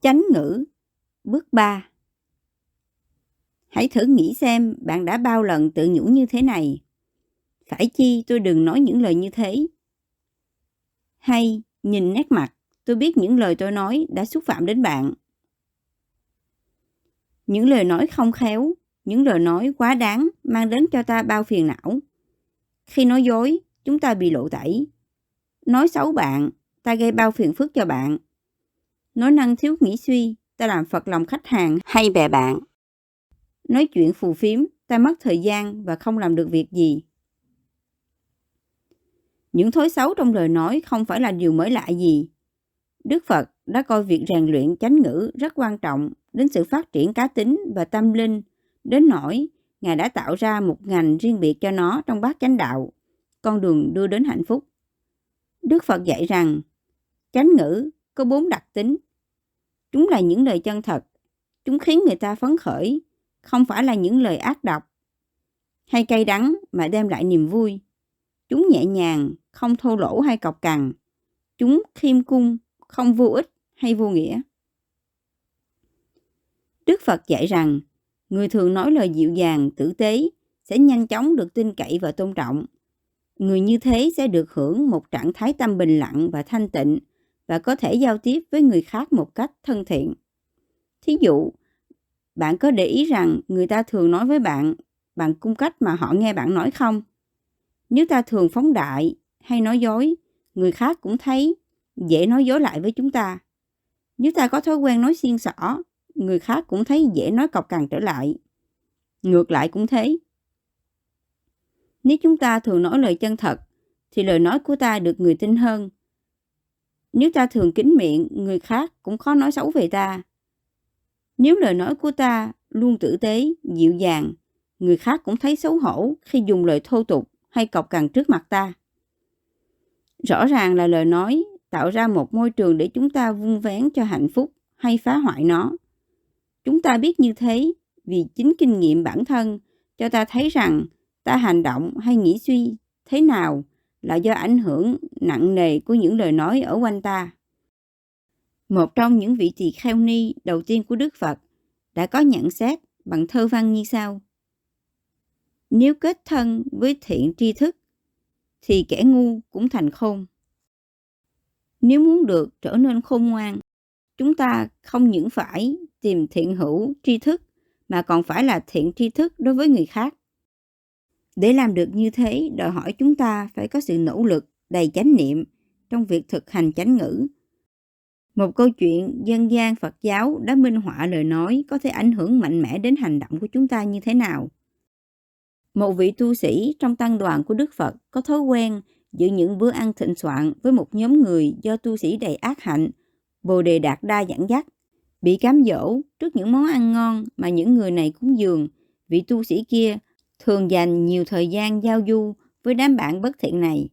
Chánh ngữ Bước 3 Hãy thử nghĩ xem bạn đã bao lần tự nhủ như thế này. Phải chi tôi đừng nói những lời như thế. Hay nhìn nét mặt, tôi biết những lời tôi nói đã xúc phạm đến bạn. Những lời nói không khéo, những lời nói quá đáng mang đến cho ta bao phiền não. Khi nói dối, chúng ta bị lộ tẩy. Nói xấu bạn, ta gây bao phiền phức cho bạn. Nói năng thiếu nghĩ suy, ta làm phật lòng khách hàng hay bè bạn. Nói chuyện phù phiếm, ta mất thời gian và không làm được việc gì. Những thói xấu trong lời nói không phải là điều mới lạ gì. Đức Phật đã coi việc rèn luyện chánh ngữ rất quan trọng đến sự phát triển cá tính và tâm linh, đến nỗi Ngài đã tạo ra một ngành riêng biệt cho nó trong bát chánh đạo, con đường đưa đến hạnh phúc. Đức Phật dạy rằng, chánh ngữ có bốn đặc tính. Chúng là những lời chân thật, chúng khiến người ta phấn khởi, không phải là những lời ác độc hay cay đắng mà đem lại niềm vui. Chúng nhẹ nhàng, không thô lỗ hay cọc cằn. Chúng khiêm cung, không vô ích hay vô nghĩa. Đức Phật dạy rằng, người thường nói lời dịu dàng, tử tế sẽ nhanh chóng được tin cậy và tôn trọng. Người như thế sẽ được hưởng một trạng thái tâm bình lặng và thanh tịnh và có thể giao tiếp với người khác một cách thân thiện. Thí dụ, bạn có để ý rằng người ta thường nói với bạn bằng cung cách mà họ nghe bạn nói không? Nếu ta thường phóng đại hay nói dối, người khác cũng thấy dễ nói dối lại với chúng ta. Nếu ta có thói quen nói xiên xỏ, người khác cũng thấy dễ nói cọc cằn trở lại. Ngược lại cũng thế. Nếu chúng ta thường nói lời chân thật, thì lời nói của ta được người tin hơn. Nếu ta thường kín miệng, người khác cũng khó nói xấu về ta. Nếu lời nói của ta luôn tử tế, dịu dàng, người khác cũng thấy xấu hổ khi dùng lời thô tục hay cọc cằn trước mặt ta. Rõ ràng là lời nói tạo ra một môi trường để chúng ta vun vén cho hạnh phúc hay phá hoại nó. Chúng ta biết như thế vì chính kinh nghiệm bản thân cho ta thấy rằng ta hành động hay nghĩ suy thế nào là do ảnh hưởng nặng nề của những lời nói ở quanh ta. Một trong những vị tỳ kheo ni đầu tiên của Đức Phật đã có nhận xét bằng thơ văn như sau. Nếu kết thân với thiện tri thức, thì kẻ ngu cũng thành khôn. Nếu muốn được trở nên khôn ngoan, chúng ta không những phải tìm thiện hữu tri thức, mà còn phải là thiện tri thức đối với người khác. Để làm được như thế, đòi hỏi chúng ta phải có sự nỗ lực đầy chánh niệm trong việc thực hành chánh ngữ. Một câu chuyện dân gian Phật giáo đã minh họa lời nói có thể ảnh hưởng mạnh mẽ đến hành động của chúng ta như thế nào. Một vị tu sĩ trong tăng đoàn của Đức Phật có thói quen giữ những bữa ăn thịnh soạn với một nhóm người do tu sĩ đầy ác hạnh, Bồ Đề Đạt Đa dẫn dắt, bị cám dỗ trước những món ăn ngon mà những người này cúng dường. Vị tu sĩ kia thường dành nhiều thời gian giao du với đám bạn bất thiện này.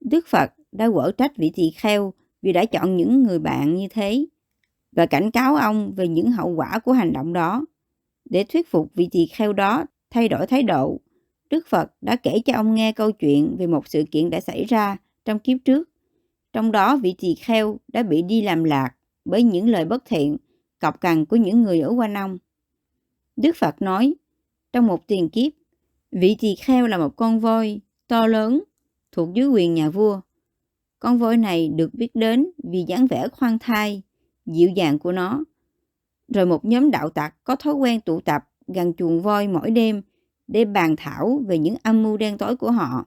Đức Phật đã quở trách vị tỳ kheo vì đã chọn những người bạn như thế và cảnh cáo ông về những hậu quả của hành động đó. Để thuyết phục vị tỳ kheo đó thay đổi thái độ, Đức Phật đã kể cho ông nghe câu chuyện về một sự kiện đã xảy ra trong kiếp trước. Trong đó vị tỳ kheo đã bị đi làm lạc bởi những lời bất thiện, cọc cằn của những người ở quanh ông. Đức Phật nói, trong một tiền kiếp, vị tỳ kheo là một con voi to lớn thuộc dưới quyền nhà vua. Con voi này được biết đến vì dáng vẻ khoan thai, dịu dàng của nó. Rồi một nhóm đạo tặc có thói quen tụ tập gần chuồng voi mỗi đêm để bàn thảo về những âm mưu đen tối của họ.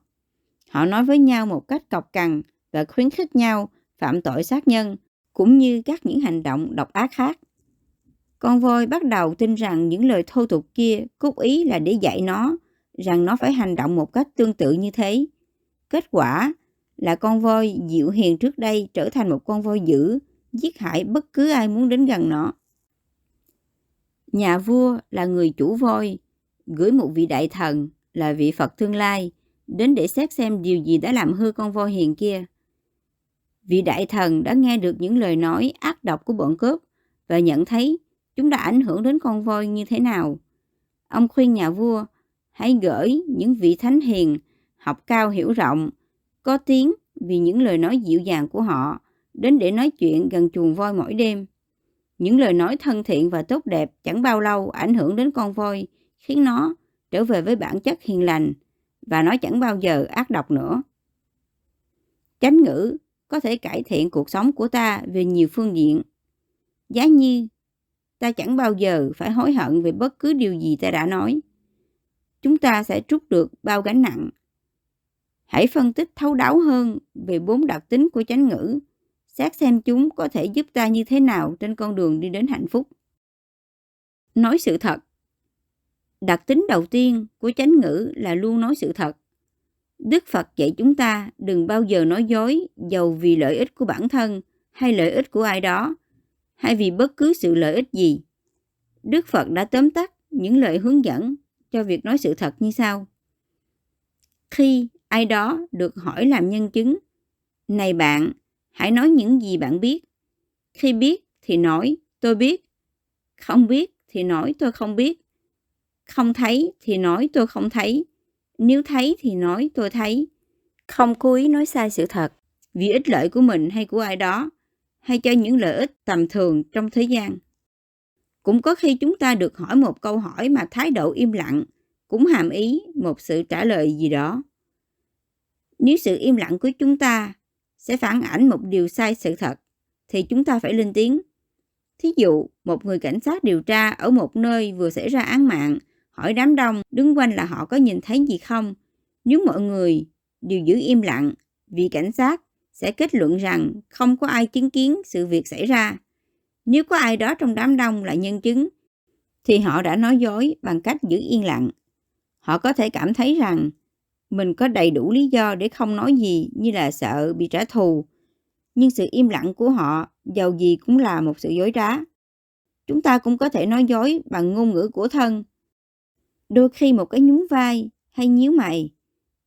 Họ nói với nhau một cách cọc cằn và khuyến khích nhau phạm tội sát nhân cũng như các những hành động độc ác khác. Con voi bắt đầu tin rằng những lời thô tục kia cốt ý là để dạy nó rằng nó phải hành động một cách tương tự như thế. Kết quả là con voi dịu hiền trước đây trở thành một con voi dữ, giết hại bất cứ ai muốn đến gần nó. Nhà vua là người chủ voi, gửi một vị đại thần là vị Phật tương lai đến để xét xem điều gì đã làm hư con voi hiền kia. Vị đại thần đã nghe được những lời nói ác độc của bọn cướp và nhận thấy chúng đã ảnh hưởng đến con voi như thế nào. Ông khuyên nhà vua hãy gửi những vị thánh hiền, học cao hiểu rộng, có tiếng vì những lời nói dịu dàng của họ đến để nói chuyện gần chuồng voi mỗi đêm. Những lời nói thân thiện và tốt đẹp chẳng bao lâu ảnh hưởng đến con voi, khiến nó trở về với bản chất hiền lành và nó chẳng bao giờ ác độc nữa. Chánh ngữ có thể cải thiện cuộc sống của ta về nhiều phương diện. Giá như ta chẳng bao giờ phải hối hận về bất cứ điều gì ta đã nói. Chúng ta sẽ trút được bao gánh nặng. Hãy phân tích thấu đáo hơn về bốn đặc tính của chánh ngữ, xét xem chúng có thể giúp ta như thế nào trên con đường đi đến hạnh phúc. Nói sự thật Đặc tính đầu tiên của chánh ngữ là luôn nói sự thật. Đức Phật dạy chúng ta đừng bao giờ nói dối dầu vì lợi ích của bản thân hay lợi ích của ai đó, hay vì bất cứ sự lợi ích gì. Đức Phật đã tóm tắt những lời hướng dẫn cho việc nói sự thật như sau. Khi ai đó được hỏi làm nhân chứng, này bạn, hãy nói những gì bạn biết. Khi biết thì nói tôi biết, không biết thì nói tôi không biết, không thấy thì nói tôi không thấy, nếu thấy thì nói tôi thấy. Không cố ý nói sai sự thật vì ích lợi của mình hay của ai đó, hay cho những lợi ích tầm thường trong thế gian. Cũng có khi chúng ta được hỏi một câu hỏi mà thái độ im lặng cũng hàm ý một sự trả lời gì đó. Nếu sự im lặng của chúng ta sẽ phản ảnh một điều sai sự thật, thì chúng ta phải lên tiếng. Thí dụ, một người cảnh sát điều tra ở một nơi vừa xảy ra án mạng hỏi đám đông đứng quanh là họ có nhìn thấy gì không. Nếu mọi người đều giữ im lặng, vì cảnh sát sẽ kết luận rằng không có ai chứng kiến sự việc xảy ra. Nếu có ai đó trong đám đông là nhân chứng, thì họ đã nói dối bằng cách giữ yên lặng. Họ có thể cảm thấy rằng mình có đầy đủ lý do để không nói gì như là sợ bị trả thù. Nhưng sự im lặng của họ, giàu gì cũng là một sự dối trá. Chúng ta cũng có thể nói dối bằng ngôn ngữ của thân Đôi khi một cái nhún vai hay nhíu mày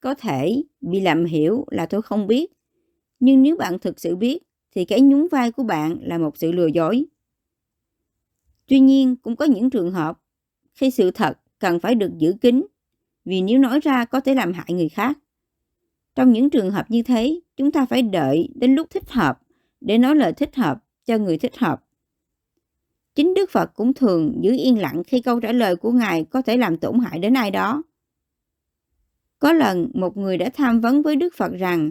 có thể bị làm hiểu là tôi không biết. Nhưng nếu bạn thực sự biết thì cái nhún vai của bạn là một sự lừa dối. Tuy nhiên cũng có những trường hợp khi sự thật cần phải được giữ kín vì nếu nói ra có thể làm hại người khác. Trong những trường hợp như thế, chúng ta phải đợi đến lúc thích hợp để nói lời thích hợp cho người thích hợp. Chính Đức Phật cũng thường giữ yên lặng khi câu trả lời của Ngài có thể làm tổn hại đến ai đó. Có lần một người đã tham vấn với Đức Phật rằng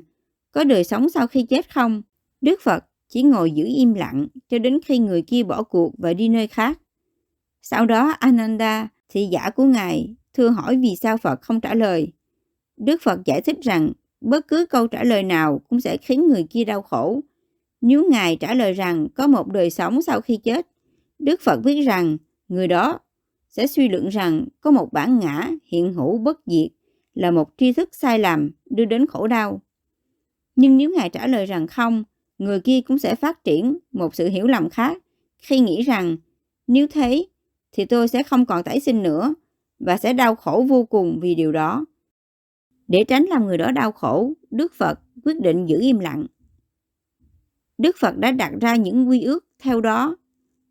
có đời sống sau khi chết không? Đức Phật chỉ ngồi giữ im lặng cho đến khi người kia bỏ cuộc và đi nơi khác. Sau đó Ananda, thị giả của Ngài, thưa hỏi vì sao Phật không trả lời. Đức Phật giải thích rằng bất cứ câu trả lời nào cũng sẽ khiến người kia đau khổ. Nếu Ngài trả lời rằng có một đời sống sau khi chết, Đức Phật biết rằng người đó sẽ suy luận rằng có một bản ngã hiện hữu bất diệt là một tri thức sai lầm đưa đến khổ đau. Nhưng nếu Ngài trả lời rằng không, người kia cũng sẽ phát triển một sự hiểu lầm khác khi nghĩ rằng nếu thế thì tôi sẽ không còn tái sinh nữa và sẽ đau khổ vô cùng vì điều đó. Để tránh làm người đó đau khổ, Đức Phật quyết định giữ im lặng. Đức Phật đã đặt ra những quy ước theo đó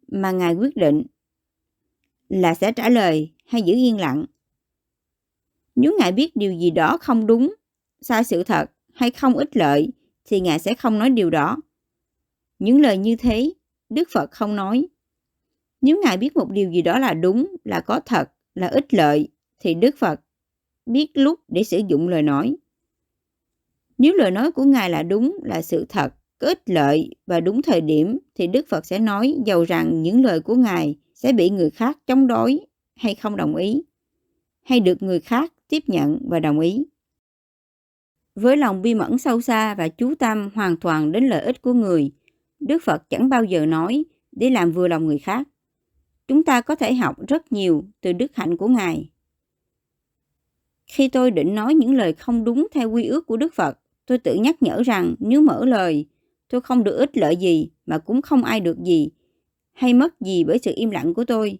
mà Ngài quyết định là sẽ trả lời hay giữ yên lặng. Nếu Ngài biết điều gì đó không đúng, sai sự thật hay không ích lợi, thì Ngài sẽ không nói điều đó. Những lời như thế, Đức Phật không nói. Nếu Ngài biết một điều gì đó là đúng, là có thật, là ích lợi, thì Đức Phật biết lúc để sử dụng lời nói. Nếu lời nói của Ngài là đúng, là sự thật, có ích lợi và đúng thời điểm thì Đức Phật sẽ nói dầu rằng những lời của Ngài sẽ bị người khác chống đối hay không đồng ý, hay được người khác tiếp nhận và đồng ý. Với lòng bi mẫn sâu xa và chú tâm hoàn toàn đến lợi ích của người, Đức Phật chẳng bao giờ nói để làm vừa lòng người khác. Chúng ta có thể học rất nhiều từ đức hạnh của Ngài. Khi tôi định nói những lời không đúng theo quy ước của Đức Phật, tôi tự nhắc nhở rằng nếu mở lời Tôi không được ích lợi gì mà cũng không ai được gì hay mất gì bởi sự im lặng của tôi.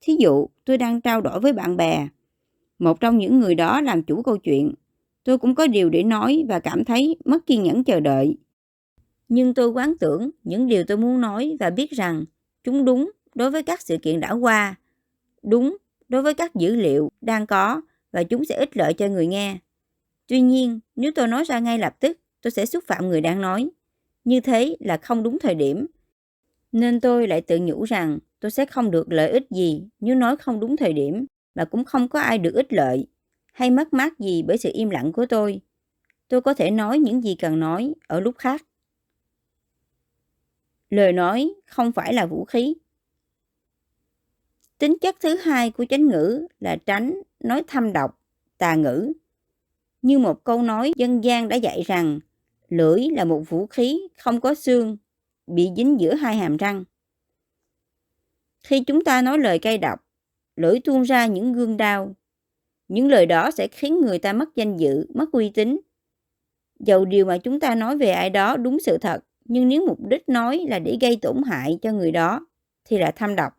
Thí dụ, tôi đang trao đổi với bạn bè. Một trong những người đó làm chủ câu chuyện. Tôi cũng có điều để nói và cảm thấy mất kiên nhẫn chờ đợi. Nhưng tôi quán tưởng những điều tôi muốn nói và biết rằng chúng đúng đối với các sự kiện đã qua, đúng đối với các dữ liệu đang có và chúng sẽ ích lợi cho người nghe. Tuy nhiên, nếu tôi nói ra ngay lập tức, tôi sẽ xúc phạm người đang nói. Như thế là không đúng thời điểm. Nên tôi lại tự nhủ rằng tôi sẽ không được lợi ích gì nếu nói không đúng thời điểm, và cũng không có ai được ích lợi hay mất mát gì bởi sự im lặng của tôi. Tôi có thể nói những gì cần nói ở lúc khác. Lời nói không phải là vũ khí. Tính chất thứ hai của chánh ngữ là tránh nói thâm độc, tà ngữ. Như một câu nói dân gian đã dạy rằng lưỡi là một vũ khí không có xương, bị dính giữa hai hàm răng. Khi chúng ta nói lời cay độc, lưỡi tuôn ra những gương đau. Những lời đó sẽ khiến người ta mất danh dự, mất uy tín. Dầu điều mà chúng ta nói về ai đó đúng sự thật, nhưng nếu mục đích nói là để gây tổn hại cho người đó, thì là tham độc.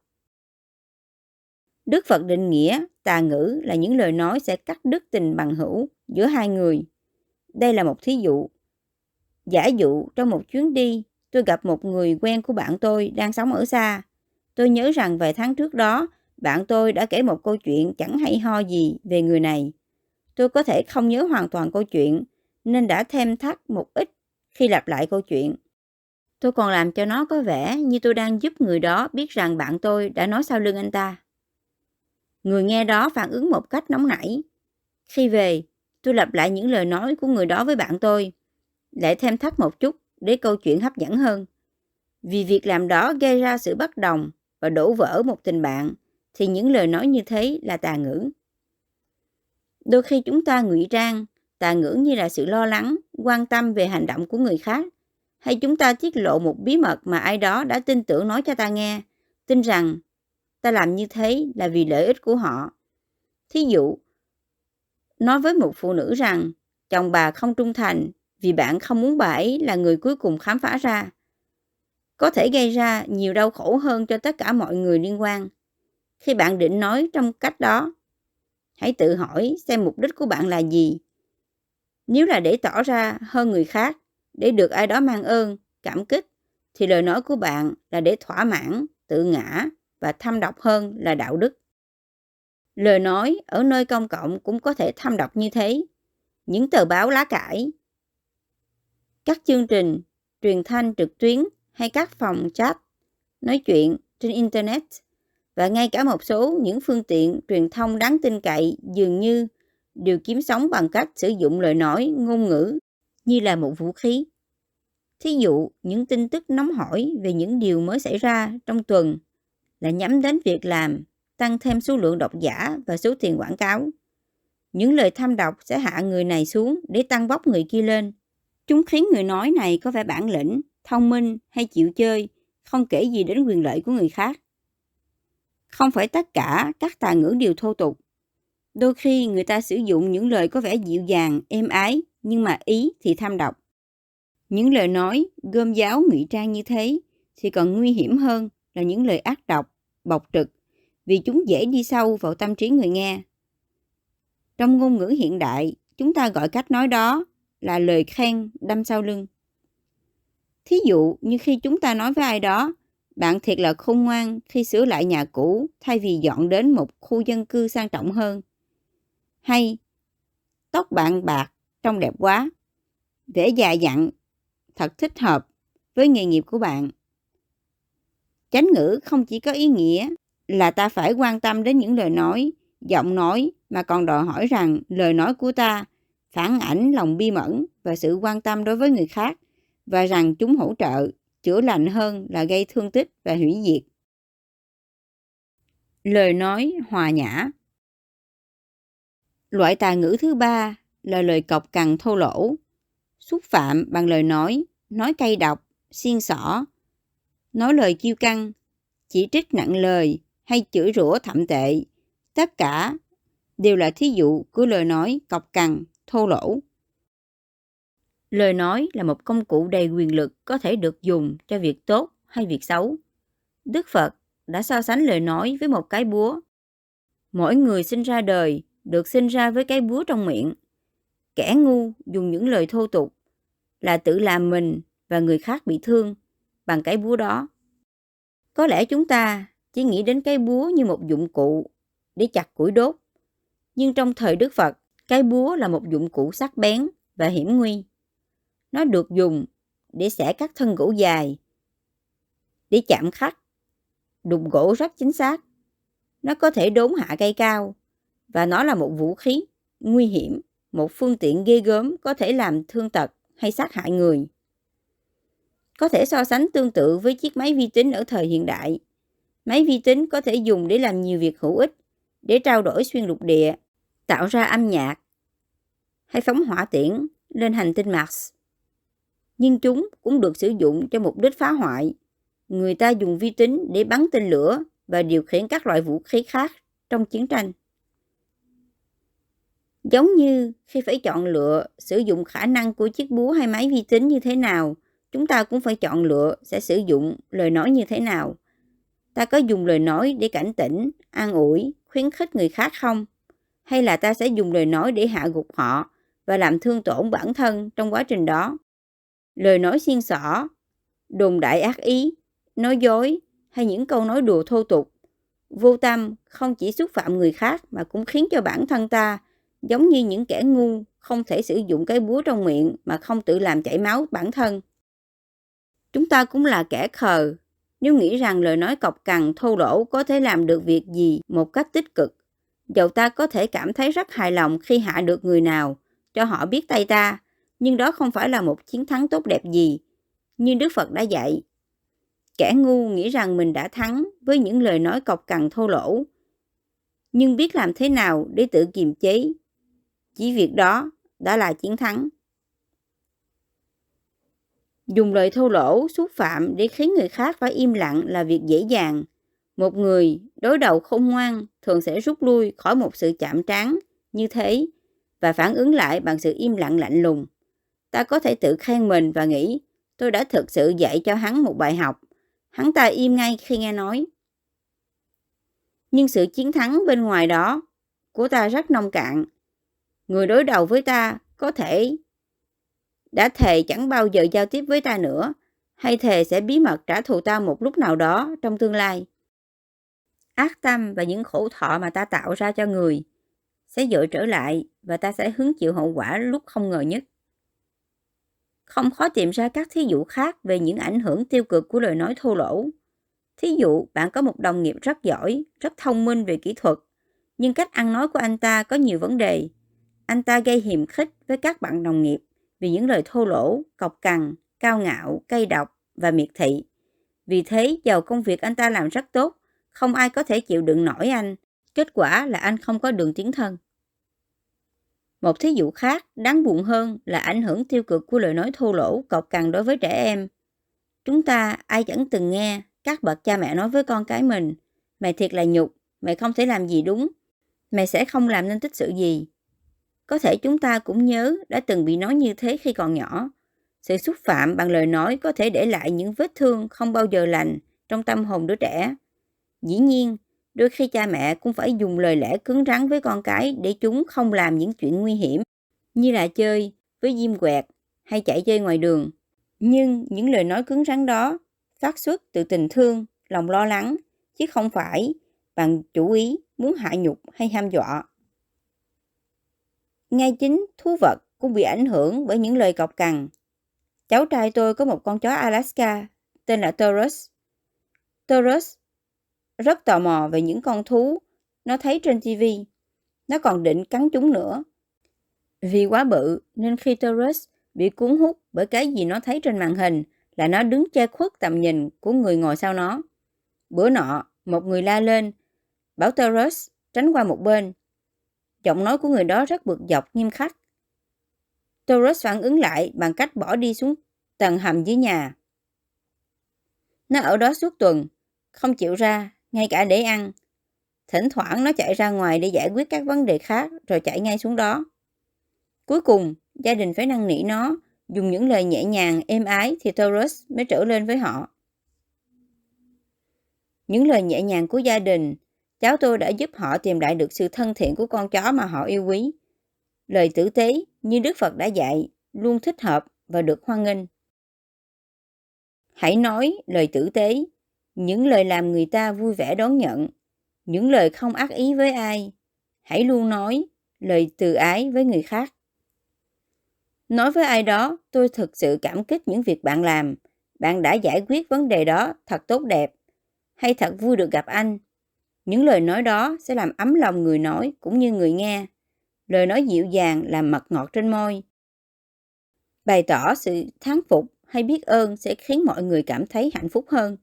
Đức Phật định nghĩa tà ngữ là những lời nói sẽ cắt đứt tình bằng hữu giữa hai người. Đây là một thí dụ. Giả dụ trong một chuyến đi, tôi gặp một người quen của bạn tôi đang sống ở xa. Tôi nhớ rằng vài tháng trước đó, bạn tôi đã kể một câu chuyện chẳng hay ho gì về người này. Tôi có thể không nhớ hoàn toàn câu chuyện, nên đã thêm thắt một ít khi lặp lại câu chuyện. Tôi còn làm cho nó có vẻ như tôi đang giúp người đó biết rằng bạn tôi đã nói sau lưng anh ta. Người nghe đó phản ứng một cách nóng nảy. Khi về, tôi lặp lại những lời nói của người đó với bạn tôi, lại thêm thắt một chút để câu chuyện hấp dẫn hơn. Vì việc làm đó gây ra sự bất đồng và đổ vỡ một tình bạn, thì những lời nói như thế là tà ngữ. Đôi khi chúng ta ngụy trang tà ngữ như là sự lo lắng, quan tâm về hành động của người khác, hay chúng ta tiết lộ một bí mật mà ai đó đã tin tưởng nói cho ta nghe, tin rằng ta làm như thế là vì lợi ích của họ. Thí dụ, nói với một phụ nữ rằng chồng bà không trung thành vì bạn không muốn bà ấy là người cuối cùng khám phá ra. Có thể gây ra nhiều đau khổ hơn cho tất cả mọi người liên quan. Khi bạn định nói trong cách đó, hãy tự hỏi xem mục đích của bạn là gì. Nếu là để tỏ ra hơn người khác, để được ai đó mang ơn, cảm kích, thì lời nói của bạn là để thỏa mãn, tự ngã và thâm độc hơn là đạo đức. Lời nói ở nơi công cộng cũng có thể thâm độc như thế. Những tờ báo lá cải, các chương trình truyền thanh trực tuyến hay các phòng chat, nói chuyện trên Internet và ngay cả một số những phương tiện truyền thông đáng tin cậy dường như đều kiếm sống bằng cách sử dụng lời nói, ngôn ngữ như là một vũ khí. Thí dụ, những tin tức nóng hỏi về những điều mới xảy ra trong tuần là nhắm đến việc làm, tăng thêm số lượng độc giả và số tiền quảng cáo. Những lời tham độc sẽ hạ người này xuống để tăng bóc người kia lên. Chúng khiến người nói này có vẻ bản lĩnh, thông minh hay chịu chơi, không kể gì đến quyền lợi của người khác. Không phải tất cả các tà ngữ đều thô tục. Đôi khi người ta sử dụng những lời có vẻ dịu dàng, êm ái, nhưng mà ý thì tham độc. Những lời nói gom giáo ngụy trang như thế thì còn nguy hiểm hơn là những lời ác độc, bộc trực, vì chúng dễ đi sâu vào tâm trí người nghe. Trong ngôn ngữ hiện đại, chúng ta gọi cách nói đó là lời khen đâm sau lưng. Thí dụ như khi chúng ta nói với ai đó, bạn thiệt là khôn ngoan khi sửa lại nhà cũ thay vì dọn đến một khu dân cư sang trọng hơn. Hay, tóc bạn bạc, trông đẹp quá. Vẻ dài dặn, thật thích hợp với nghề nghiệp của bạn. Chánh ngữ không chỉ có ý nghĩa là ta phải quan tâm đến những lời nói, giọng nói mà còn đòi hỏi rằng lời nói của ta phản ảnh lòng bi mẫn và sự quan tâm đối với người khác và rằng chúng hỗ trợ chữa lành hơn là gây thương tích và hủy diệt. Lời nói hòa nhã Loại tà ngữ thứ ba là lời cọc cằn thô lỗ, xúc phạm bằng lời nói, nói cay độc, xiên xỏ, nói lời kiêu căng, chỉ trích nặng lời hay chửi rủa thậm tệ. Tất cả đều là thí dụ của lời nói cọc cằn, thô lỗ. Lời nói là một công cụ đầy quyền lực có thể được dùng cho việc tốt hay việc xấu. Đức Phật đã so sánh lời nói với một cái búa. Mỗi người sinh ra đời được sinh ra với cái búa trong miệng. Kẻ ngu dùng những lời thô tục là tự làm mình và người khác bị thương bằng cái búa đó. Có lẽ chúng ta chỉ nghĩ đến cái búa như một dụng cụ để chặt củi đốt. Nhưng trong thời Đức Phật, cái búa là một dụng cụ sắc bén và hiểm nguy. Nó được dùng để xẻ các thân gỗ dài. để chạm khắc. Đục gỗ rất chính xác. Nó có thể đốn hạ cây cao và nó là một vũ khí nguy hiểm, một phương tiện ghê gớm có thể làm thương tật hay sát hại người. Có thể so sánh tương tự với chiếc máy vi tính ở thời hiện đại. Máy vi tính có thể dùng để làm nhiều việc hữu ích, để trao đổi xuyên lục địa, tạo ra âm nhạc, hay phóng hỏa tiễn lên hành tinh Mars. Nhưng chúng cũng được sử dụng cho mục đích phá hoại. Người ta dùng vi tính để bắn tên lửa và điều khiển các loại vũ khí khác trong chiến tranh. Giống như khi phải chọn lựa sử dụng khả năng của chiếc búa hay máy vi tính như thế nào, chúng ta cũng phải chọn lựa sẽ sử dụng lời nói như thế nào. Ta có dùng lời nói để cảnh tỉnh, an ủi, khuyến khích người khác không? Hay là ta sẽ dùng lời nói để hạ gục họ và làm thương tổn bản thân trong quá trình đó? Lời nói xiên xỏ, đồn đại ác ý, nói dối hay những câu nói đùa thô tục, vô tâm không chỉ xúc phạm người khác mà cũng khiến cho bản thân ta giống như những kẻ ngu không thể sử dụng cái búa trong miệng mà không tự làm chảy máu bản thân. Chúng ta cũng là kẻ khờ nếu nghĩ rằng lời nói cọc cằn thô lỗ có thể làm được việc gì một cách tích cực. Dầu ta có thể cảm thấy rất hài lòng khi hạ được người nào, cho họ biết tay ta, nhưng đó không phải là một chiến thắng tốt đẹp gì, như Đức Phật đã dạy. Kẻ ngu nghĩ rằng mình đã thắng với những lời nói cọc cằn thô lỗ, nhưng biết làm thế nào để tự kiềm chế. Chỉ việc đó đã là chiến thắng. Dùng lời thô lỗ, xúc phạm để khiến người khác phải im lặng là việc dễ dàng. Một người đối đầu không ngoan thường sẽ rút lui khỏi một sự chạm trán như thế và phản ứng lại bằng sự im lặng lạnh lùng. Ta có thể tự khen mình và nghĩ tôi đã thực sự dạy cho hắn một bài học. Hắn ta im ngay khi nghe nói. Nhưng sự chiến thắng bên ngoài đó của ta rất nông cạn. Người đối đầu với ta có thể đã thề chẳng bao giờ giao tiếp với ta nữa, hay thề sẽ bí mật trả thù ta một lúc nào đó trong tương lai. Ác tâm và những khổ thọ mà ta tạo ra cho người sẽ dội trở lại và ta sẽ hứng chịu hậu quả lúc không ngờ nhất. Không khó tìm ra các thí dụ khác về những ảnh hưởng tiêu cực của lời nói thô lỗ. Thí dụ, bạn có một đồng nghiệp rất giỏi, rất thông minh về kỹ thuật, nhưng cách ăn nói của anh ta có nhiều vấn đề. Anh ta gây hiềm khích với các bạn đồng nghiệp vì những lời thô lỗ, cọc cằn, cao ngạo, cay độc và miệt thị. Vì thế, giàu công việc anh ta làm rất tốt, không ai có thể chịu đựng nổi anh. Kết quả là anh không có đường tiến thân. Một thí dụ khác, đáng buồn hơn là ảnh hưởng tiêu cực của lời nói thô lỗ, cọc cằn đối với trẻ em. Chúng ta ai chẳng từng nghe các bậc cha mẹ nói với con cái mình, mày thiệt là nhục, mày không thể làm gì đúng, mày sẽ không làm nên tích sự gì. Có thể chúng ta cũng nhớ đã từng bị nói như thế khi còn nhỏ. Sự xúc phạm bằng lời nói có thể để lại những vết thương không bao giờ lành trong tâm hồn đứa trẻ. Dĩ nhiên, đôi khi cha mẹ cũng phải dùng lời lẽ cứng rắn với con cái để chúng không làm những chuyện nguy hiểm, như là chơi với diêm quẹt hay chạy chơi ngoài đường. Nhưng những lời nói cứng rắn đó phát xuất từ tình thương, lòng lo lắng, chứ không phải bằng chủ ý muốn hạ nhục hay ham dọa. Ngay chính thú vật cũng bị ảnh hưởng bởi những lời cọc cằn. Cháu trai tôi có một con chó Alaska tên là Taurus. Taurus rất tò mò về những con thú nó thấy trên TV. Nó còn định cắn chúng nữa. Vì quá bự nên khi Taurus bị cuốn hút bởi cái gì nó thấy trên màn hình là nó đứng che khuất tầm nhìn của người ngồi sau nó. Bữa nọ, một người la lên, bảo Taurus tránh qua một bên. Giọng nói của người đó rất bực dọc nghiêm khắc. Taurus phản ứng lại bằng cách bỏ đi xuống tầng hầm dưới nhà. Nó ở đó suốt tuần, không chịu ra, ngay cả để ăn. Thỉnh thoảng nó chạy ra ngoài để giải quyết các vấn đề khác rồi chạy ngay xuống đó. Cuối cùng, gia đình phải năn nỉ nó, dùng những lời nhẹ nhàng, êm ái thì Taurus mới trở lên với họ. Những lời nhẹ nhàng của gia đình Cháu tôi đã giúp họ tìm lại được sự thân thiện của con chó mà họ yêu quý. Lời tử tế như Đức Phật đã dạy luôn thích hợp và được hoan nghênh. Hãy nói lời tử tế, những lời làm người ta vui vẻ đón nhận, những lời không ác ý với ai. Hãy luôn nói lời từ ái với người khác. Nói với ai đó, tôi thực sự cảm kích những việc bạn làm. bạn đã giải quyết vấn đề đó thật tốt đẹp, hay thật vui được gặp anh. Những lời nói đó sẽ làm ấm lòng người nói cũng như người nghe. Lời nói dịu dàng làm mật ngọt trên môi. Bày tỏ sự thán phục hay biết ơn sẽ khiến mọi người cảm thấy hạnh phúc hơn.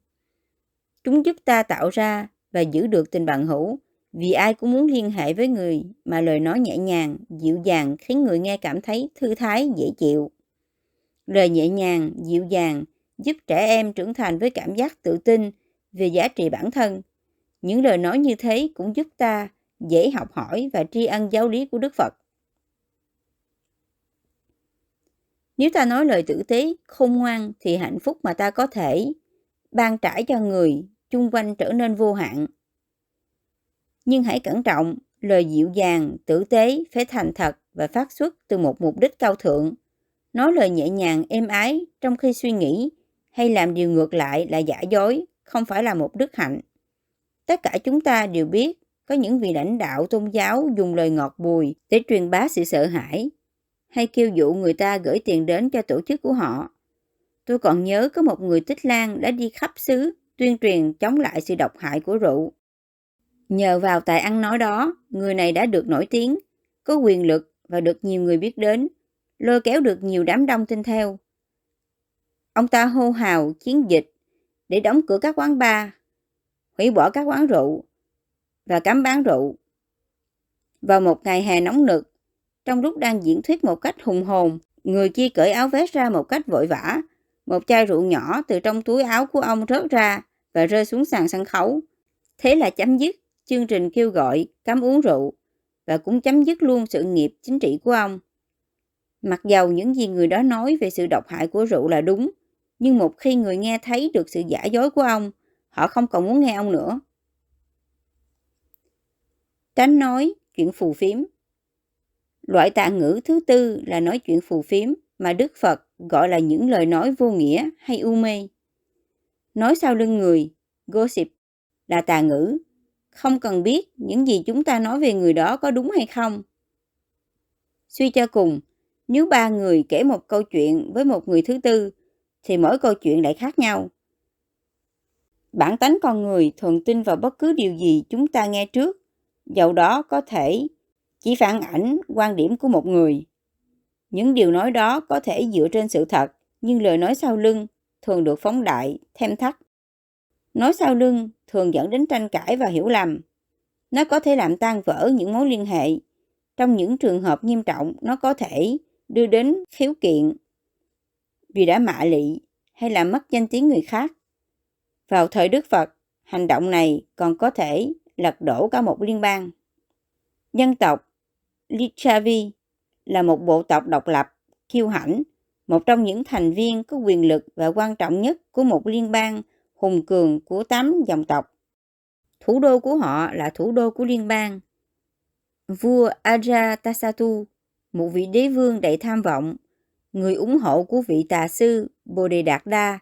Chúng giúp ta tạo ra và giữ được tình bạn hữu vì ai cũng muốn liên hệ với người mà lời nói nhẹ nhàng, dịu dàng khiến người nghe cảm thấy thư thái, dễ chịu. Lời nhẹ nhàng, dịu dàng giúp trẻ em trưởng thành với cảm giác tự tin về giá trị bản thân. Những lời nói như thế cũng giúp ta dễ học hỏi và tri ân giáo lý của Đức Phật. Nếu ta nói lời tử tế, khôn ngoan thì hạnh phúc mà ta có thể ban trải cho người chung quanh trở nên vô hạn. Nhưng hãy cẩn trọng, lời dịu dàng, tử tế phải thành thật và phát xuất từ một mục đích cao thượng. Nói lời nhẹ nhàng, êm ái trong khi suy nghĩ hay làm điều ngược lại là giả dối, không phải là một đức hạnh. Tất cả chúng ta đều biết có những vị lãnh đạo tôn giáo dùng lời ngọt bùi để truyền bá sự sợ hãi hay kêu dụ người ta gửi tiền đến cho tổ chức của họ. Tôi còn nhớ có một người tích lan đã đi khắp xứ tuyên truyền chống lại sự độc hại của rượu. Nhờ vào tài ăn nói đó, người này đã được nổi tiếng, có quyền lực và được nhiều người biết đến, lôi kéo được nhiều đám đông tin theo. Ông ta hô hào chiến dịch để đóng cửa các quán bar, hủy bỏ các quán rượu và cấm bán rượu. Vào một ngày hè nóng nực, trong lúc đang diễn thuyết một cách hùng hồn, người kia cởi áo vest ra một cách vội vã. Một chai rượu nhỏ từ trong túi áo của ông rớt ra và rơi xuống sàn sân khấu. Thế là chấm dứt chương trình kêu gọi cấm uống rượu và cũng chấm dứt luôn sự nghiệp chính trị của ông. Mặc dầu những gì người đó nói về sự độc hại của rượu là đúng, nhưng một khi người nghe thấy được sự giả dối của ông, họ không còn muốn nghe ông nữa. Tránh nói chuyện phù phiếm Loại tạ ngữ thứ tư là nói chuyện phù phiếm mà Đức Phật gọi là những lời nói vô nghĩa hay u mê. Nói sau lưng người, gossip, là tà ngữ. Không cần biết những gì chúng ta nói về người đó có đúng hay không. Suy cho cùng, nếu ba người kể một câu chuyện với một người thứ tư, thì mỗi câu chuyện lại khác nhau. Bản tánh con người thường tin vào bất cứ điều gì chúng ta nghe trước, dầu đó có thể chỉ phản ảnh quan điểm của một người. Những điều nói đó có thể dựa trên sự thật, nhưng lời nói sau lưng thường được phóng đại, thêm thắt. Nói sau lưng thường dẫn đến tranh cãi và hiểu lầm. Nó có thể làm tan vỡ những mối liên hệ. Trong những trường hợp nghiêm trọng, nó có thể đưa đến khiếu kiện vì đã mạ lị hay làm mất danh tiếng người khác. Vào thời Đức Phật, hành động này còn có thể lật đổ cả một liên bang. Dân tộc Lichavi là một bộ tộc độc lập, kiêu hãnh, một trong những thành viên có quyền lực và quan trọng nhất của một liên bang hùng cường của tám dòng tộc. Thủ đô của họ là thủ đô của liên bang. Vua Ajatasattu, một vị đế vương đầy tham vọng, người ủng hộ của vị tà sư Bodhidharma,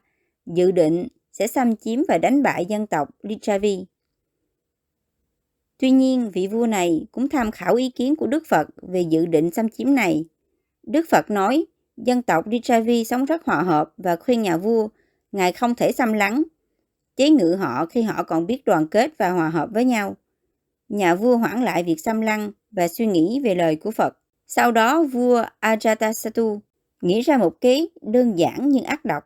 dự định sẽ xâm chiếm và đánh bại dân tộc Lichavi. Tuy nhiên, vị vua này cũng tham khảo ý kiến của Đức Phật về dự định xâm chiếm này. Đức Phật nói, dân tộc Dichavi sống rất hòa hợp và khuyên nhà vua, ngài không thể xâm lắng, chế ngự họ khi họ còn biết đoàn kết và hòa hợp với nhau. Nhà vua hoãn lại việc xâm lăng và suy nghĩ về lời của Phật. Sau đó, vua Ajatasattu nghĩ ra một kế đơn giản nhưng ác độc.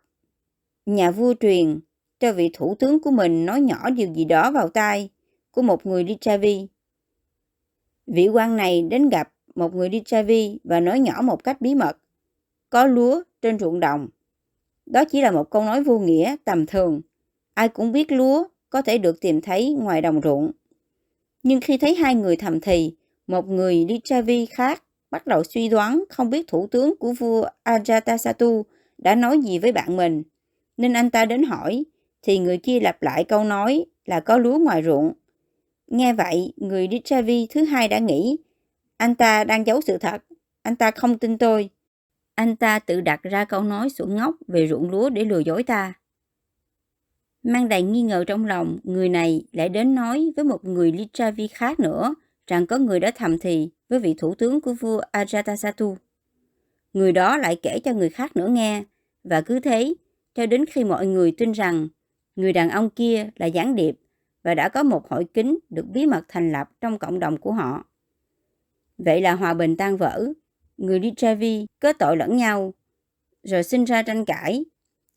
Nhà vua truyền cho vị thủ tướng của mình nói nhỏ điều gì đó vào tai của một người đi Chavi. Vị quan này đến gặp một người đi Chavi và nói nhỏ một cách bí mật. Có lúa trên ruộng đồng. Đó chỉ là một câu nói vô nghĩa, tầm thường. Ai cũng biết lúa có thể được tìm thấy ngoài đồng ruộng. Nhưng khi thấy hai người thầm thì, một người đi Chavi khác bắt đầu suy đoán không biết thủ tướng của vua Ajatasattu đã nói gì với bạn mình. Nên anh ta đến hỏi, thì người kia lặp lại câu nói là có lúa ngoài ruộng. Nghe vậy, người đi Dichavi thứ hai đã nghĩ, anh ta đang giấu sự thật, anh ta không tin tôi. Anh ta tự đặt ra câu nói xuẩn ngốc về ruộng lúa để lừa dối ta. Mang đầy nghi ngờ trong lòng, người này lại đến nói với một người Lichavi khác nữa rằng có người đã thầm thì với vị thủ tướng của vua Ajatasattu. Người đó lại kể cho người khác nữa nghe, và cứ thế, cho đến khi mọi người tin rằng người đàn ông kia là gián điệp và đã có một hội kính được bí mật thành lập trong cộng đồng của họ. Vậy là hòa bình tan vỡ, người đi kết tội lẫn nhau, rồi sinh ra tranh cãi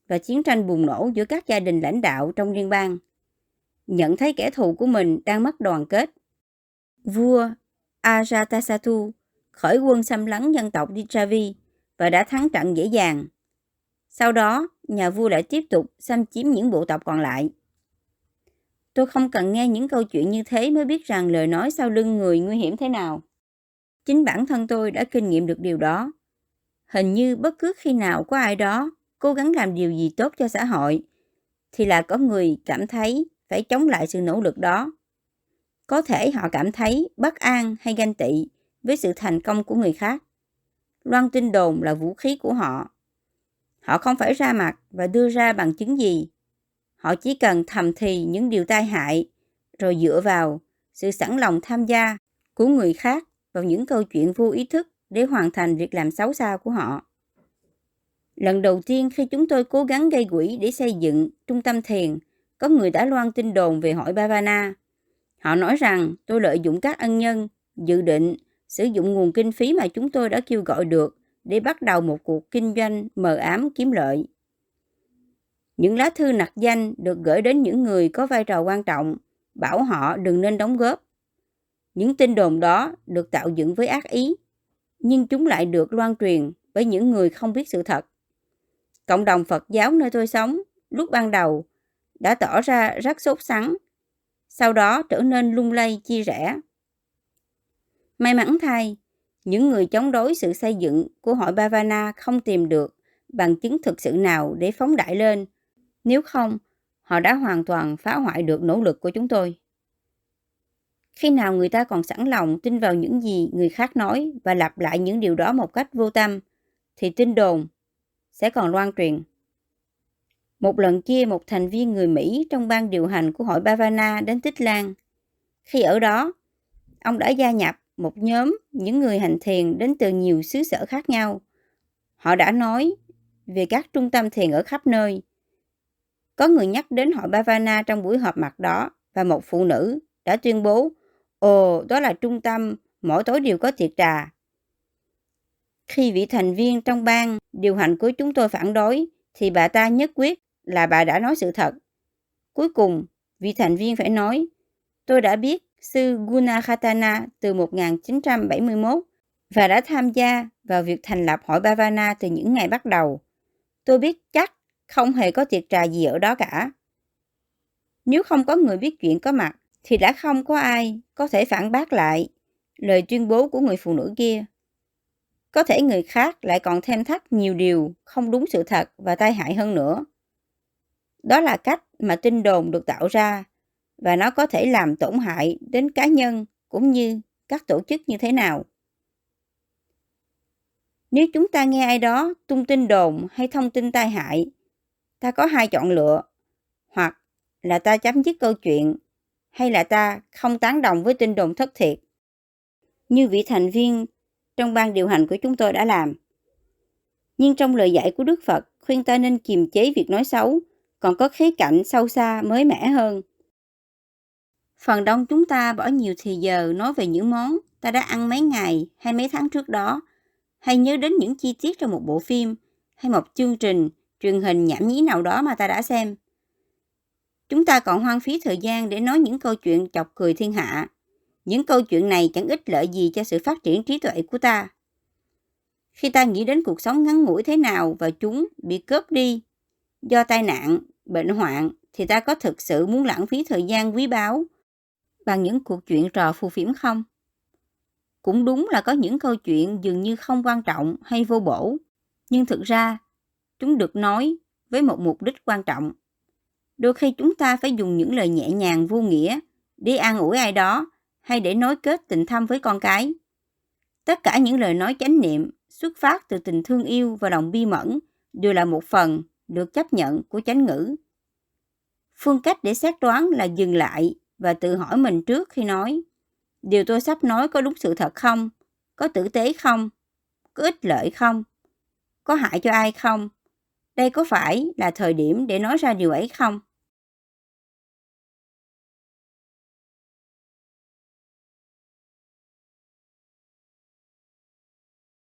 và chiến tranh bùng nổ giữa các gia đình lãnh đạo trong liên bang. Nhận thấy kẻ thù của mình đang mất đoàn kết. Vua Ajatasattu khởi quân xâm lấn dân tộc Dichavi và đã thắng trận dễ dàng. Sau đó, nhà vua lại tiếp tục xâm chiếm những bộ tộc còn lại. Tôi không cần nghe những câu chuyện như thế mới biết rằng lời nói sau lưng người nguy hiểm thế nào. Chính bản thân tôi đã kinh nghiệm được điều đó. Hình như bất cứ khi nào có ai đó cố gắng làm điều gì tốt cho xã hội, thì là có người cảm thấy phải chống lại sự nỗ lực đó. Có thể họ cảm thấy bất an hay ganh tị với sự thành công của người khác. Loan tin đồn là vũ khí của họ. Họ không phải ra mặt và đưa ra bằng chứng gì. Họ chỉ cần thầm thì những điều tai hại, rồi dựa vào sự sẵn lòng tham gia của người khác vào những câu chuyện vô ý thức để hoàn thành việc làm xấu xa của họ. Lần đầu tiên khi chúng tôi cố gắng gây quỹ để xây dựng trung tâm thiền, có người đã loan tin đồn về hội Bavana. Họ nói rằng tôi lợi dụng các ân nhân, dự định sử dụng nguồn kinh phí mà chúng tôi đã kêu gọi được để bắt đầu một cuộc kinh doanh mờ ám kiếm lợi. Những lá thư nặc danh được gửi đến những người có vai trò quan trọng, bảo họ đừng nên đóng góp. Những tin đồn đó được tạo dựng với ác ý, nhưng chúng lại được loan truyền với những người không biết sự thật. Cộng đồng Phật giáo nơi tôi sống lúc ban đầu đã tỏ ra rất sốt sắng, sau đó trở nên lung lay chia rẽ. May mắn thay, những người chống đối sự xây dựng của hội Bavana không tìm được bằng chứng thực sự nào để phóng đại lên. Nếu không, họ đã hoàn toàn phá hoại được nỗ lực của chúng tôi. Khi nào người ta còn sẵn lòng tin vào những gì người khác nói và lặp lại những điều đó một cách vô tâm, thì tin đồn sẽ còn loan truyền. Một lần kia, một thành viên người Mỹ trong ban điều hành của hội Bavana đến Tích Lan. Khi ở đó, ông đã gia nhập một nhóm những người hành thiền đến từ nhiều xứ sở khác nhau. Họ đã nói về các trung tâm thiền ở khắp nơi. Có người nhắc đến hội Bavana trong buổi họp mặt đó và một phụ nữ đã tuyên bố Ồ, đó là trung tâm, mỗi tối đều có tiệc trà. Khi vị thành viên trong ban điều hành của chúng tôi phản đối, thì bà ta nhất quyết là bà đã nói sự thật. Cuối cùng, vị thành viên phải nói, tôi đã biết sư Gunakhatana từ 1971 và đã tham gia vào việc thành lập hội Bhavana từ những ngày bắt đầu. Tôi biết chắc không hề có tiệc trà gì ở đó cả. Nếu không có người biết chuyện có mặt, thì đã không có ai có thể phản bác lại lời tuyên bố của người phụ nữ kia. Có thể người khác lại còn thêm thắt nhiều điều không đúng sự thật và tai hại hơn nữa. Đó là cách mà tin đồn được tạo ra và nó có thể làm tổn hại đến cá nhân cũng như các tổ chức như thế nào. Nếu chúng ta nghe ai đó tung tin đồn hay thông tin tai hại, ta có hai chọn lựa, hoặc là ta chấm dứt câu chuyện, hay là ta không tán đồng với tin đồn thất thiệt. Như vị thành viên trong ban điều hành của chúng tôi đã làm. Nhưng trong lời dạy của Đức Phật khuyên ta nên kiềm chế việc nói xấu, còn có khía cạnh sâu xa mới mẻ hơn. Phần đông chúng ta bỏ nhiều thì giờ nói về những món ta đã ăn mấy ngày hay mấy tháng trước đó, hay nhớ đến những chi tiết trong một bộ phim hay một chương trình truyền hình nhảm nhí nào đó mà ta đã xem. Chúng ta còn hoang phí thời gian để nói những câu chuyện chọc cười thiên hạ. Những câu chuyện này chẳng ích lợi gì cho sự phát triển trí tuệ của ta. Khi ta nghĩ đến cuộc sống ngắn ngủi thế nào và chúng bị cướp đi do tai nạn, bệnh hoạn thì ta có thực sự muốn lãng phí thời gian quý báu bằng những cuộc chuyện trò phù phiếm không? Cũng đúng là có những câu chuyện dường như không quan trọng hay vô bổ, nhưng thực ra chúng được nói với một mục đích quan trọng. Đôi khi chúng ta phải dùng những lời nhẹ nhàng vô nghĩa để an ủi ai đó hay để nối kết tình thâm với con cái. Tất cả những lời nói chánh niệm xuất phát từ tình thương yêu và lòng bi mẫn đều là một phần được chấp nhận của chánh ngữ. Phương cách để xét đoán là dừng lại và tự hỏi mình trước khi nói điều tôi sắp nói có đúng sự thật không có tử tế không có ích lợi không có hại cho ai không đây có phải là thời điểm để nói ra điều ấy không?